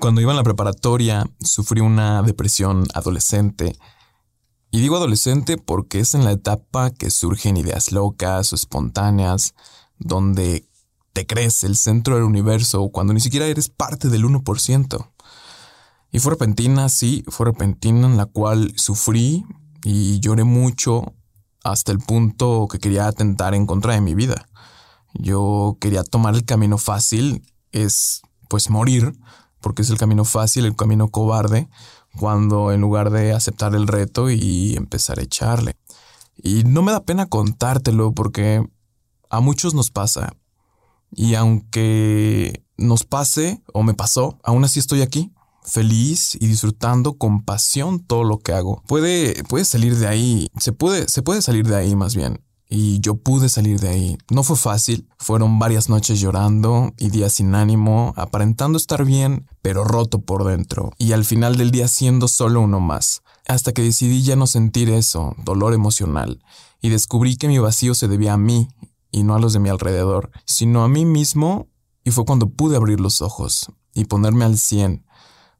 Cuando iba en la preparatoria, sufrí una depresión adolescente. Y digo adolescente porque es en la etapa que surgen ideas locas o espontáneas, donde te crees el centro del universo cuando ni siquiera eres parte del 1%. Y fue repentina, sí, fue repentina en la cual sufrí y lloré mucho hasta el punto que quería atentar en contra de mi vida. Yo quería tomar el camino fácil, es pues morir, porque es el camino fácil, el camino cobarde, cuando en lugar de aceptar el reto y empezar a echarle. Y no me da pena contártelo porque a muchos nos pasa. Y aunque nos pase o me pasó, aún así estoy aquí, feliz y disfrutando con pasión todo lo que hago. Puede, puede salir de ahí, se puede, se puede salir de ahí más bien. Y yo pude salir de ahí. No fue fácil, fueron varias noches llorando y días sin ánimo, aparentando estar bien, pero roto por dentro. Y al final del día siendo solo uno más. Hasta que decidí ya no sentir eso, dolor emocional, y descubrí que mi vacío se debía a mí y no a los de mi alrededor, sino a mí mismo, y fue cuando pude abrir los ojos y ponerme al cien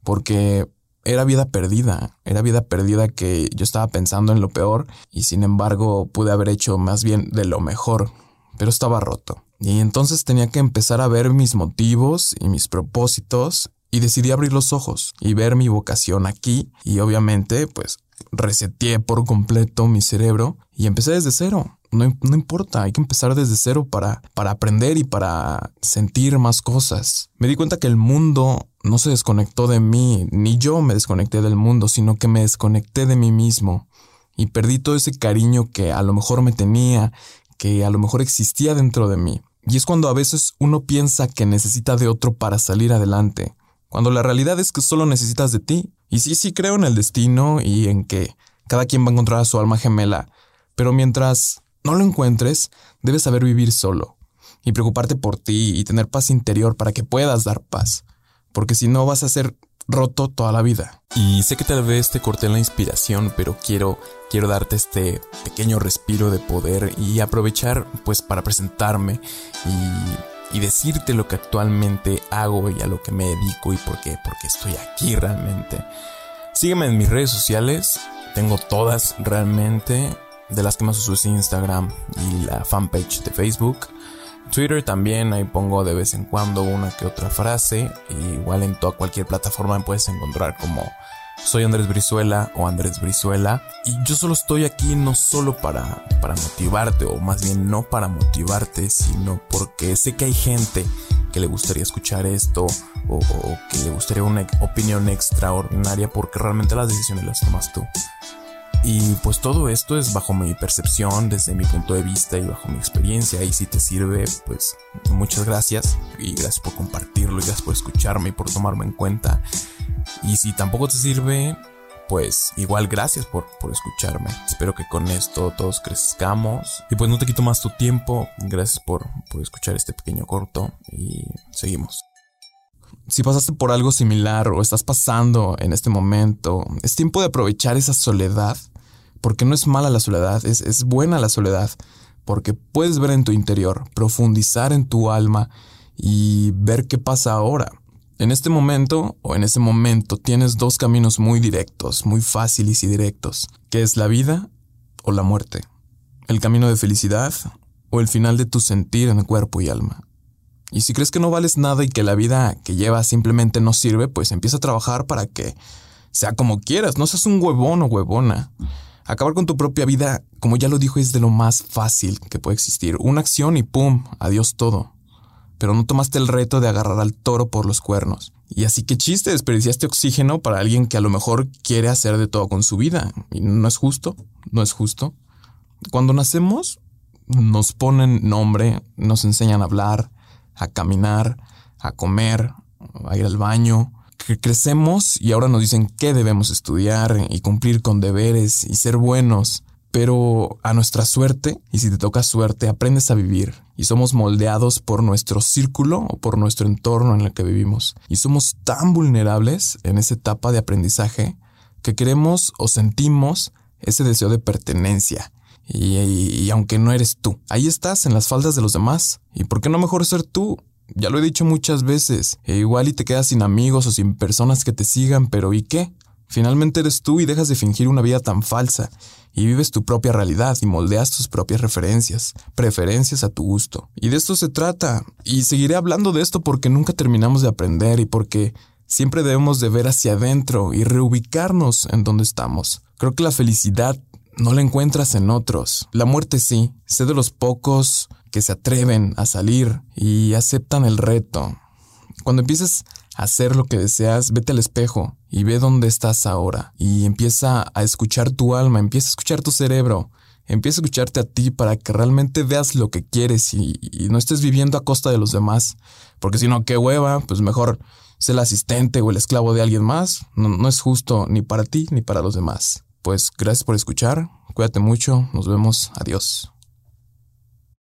porque era vida perdida, era vida perdida que yo estaba pensando en lo peor y sin embargo pude haber hecho más bien de lo mejor, pero estaba roto. Y entonces tenía que empezar a ver mis motivos y mis propósitos y decidí abrir los ojos y ver mi vocación aquí y obviamente pues reseteé por completo mi cerebro y empecé desde cero. No, importa, hay que empezar desde cero para, para aprender y para sentir más cosas. Me di cuenta que el mundo no se desconectó de mí, ni yo me desconecté del mundo, sino que me desconecté de mí mismo y perdí todo ese cariño que a lo mejor me tenía, que a lo mejor existía dentro de mí. Y es cuando a veces uno piensa que necesita de otro para salir adelante, cuando la realidad es que solo necesitas de ti. Y sí, sí creo en el destino y en que cada quien va a encontrar a su alma gemela, pero mientras no lo encuentres, debes saber vivir solo y preocuparte por ti y tener paz interior para que puedas dar paz, porque si no vas a ser roto toda la vida. Y sé que tal vez te corté la inspiración, pero quiero quiero darte este pequeño respiro de poder y aprovechar pues para presentarme y, decirte lo que actualmente hago y a lo que me dedico y por qué, porque estoy aquí realmente. Sígueme en mis redes sociales, tengo todas realmente de las que más uso es Instagram y la fanpage de Facebook. Twitter también, ahí pongo de vez en cuando una que otra frase. igual en toda cualquier plataforma me puedes encontrar como soy Andrés Brizuela o Andrés Brizuela. Y yo solo estoy aquí no solo para, para motivarte, o más bien no para motivarte, sino porque sé que hay gente que le gustaría escuchar esto o, o que le gustaría una opinión extraordinaria porque realmente las decisiones las tomas tú. Y pues todo esto es bajo mi percepción, desde mi punto de vista y bajo mi experiencia. Y si te sirve, pues muchas gracias. Y gracias por compartirlo y gracias por escucharme y por tomarme en cuenta. Y si tampoco te sirve, pues igual gracias por, por escucharme. Espero que con esto todos crezcamos. Y pues no te quito más tu tiempo. Gracias por, por escuchar este pequeño corto. Y seguimos si pasaste por algo similar o estás pasando en este momento, es tiempo de aprovechar esa soledad porque no es mala la soledad, es, es buena la soledad, porque puedes ver en tu interior, profundizar en tu alma y ver qué pasa ahora. En este momento o en ese momento tienes dos caminos muy directos, muy fáciles y directos, que es la vida o la muerte, el camino de felicidad o el final de tu sentir en cuerpo y alma. Y si crees que no vales nada y que la vida que llevas simplemente no sirve, pues empieza a trabajar para que sea como quieras, no seas un huevón o huevona. Acabar con tu propia vida, como ya lo dijo, es de lo más fácil que puede existir. Una acción y ¡pum! Adiós todo. Pero no tomaste el reto de agarrar al toro por los cuernos. Y así que chiste, desperdiciaste oxígeno para alguien que a lo mejor quiere hacer de todo con su vida. Y no es justo, no es justo. Cuando nacemos, nos ponen nombre, nos enseñan a hablar, a caminar, a comer, a ir al baño, que crecemos y ahora nos dicen que debemos estudiar y cumplir con deberes y ser buenos. Pero a nuestra suerte, y si te toca suerte, aprendes a vivir y somos moldeados por nuestro círculo o por nuestro entorno en el que vivimos. Y somos tan vulnerables en esa etapa de aprendizaje que queremos o sentimos ese deseo de pertenencia. Y, y, aunque no eres tú, ahí estás en las faldas de los demás. ¿Y por qué no mejor ser tú? Ya lo he dicho muchas veces. E igual y te quedas sin amigos o sin personas que te sigan, pero ¿y qué? Finalmente eres tú y dejas de fingir una vida tan falsa y vives tu propia realidad y moldeas tus propias referencias, preferencias a tu gusto. Y de esto se trata. Y seguiré hablando de esto porque nunca terminamos de aprender y porque siempre debemos de ver hacia adentro y reubicarnos en donde estamos. Creo que la felicidad no la encuentras en otros. La muerte sí. Sé de los pocos que se atreven a salir y aceptan el reto. Cuando empieces a hacer lo que deseas, vete al espejo y ve dónde estás ahora. Y empieza a escuchar tu alma, empieza a escuchar tu cerebro, empieza a escucharte a ti para que realmente veas lo que quieres y, no estés viviendo a costa de los demás. Porque si no, qué hueva, pues mejor ser el asistente o el esclavo de alguien más. No, no es justo ni para ti ni para los demás. Pues gracias por escuchar, cuídate mucho, nos vemos, adiós.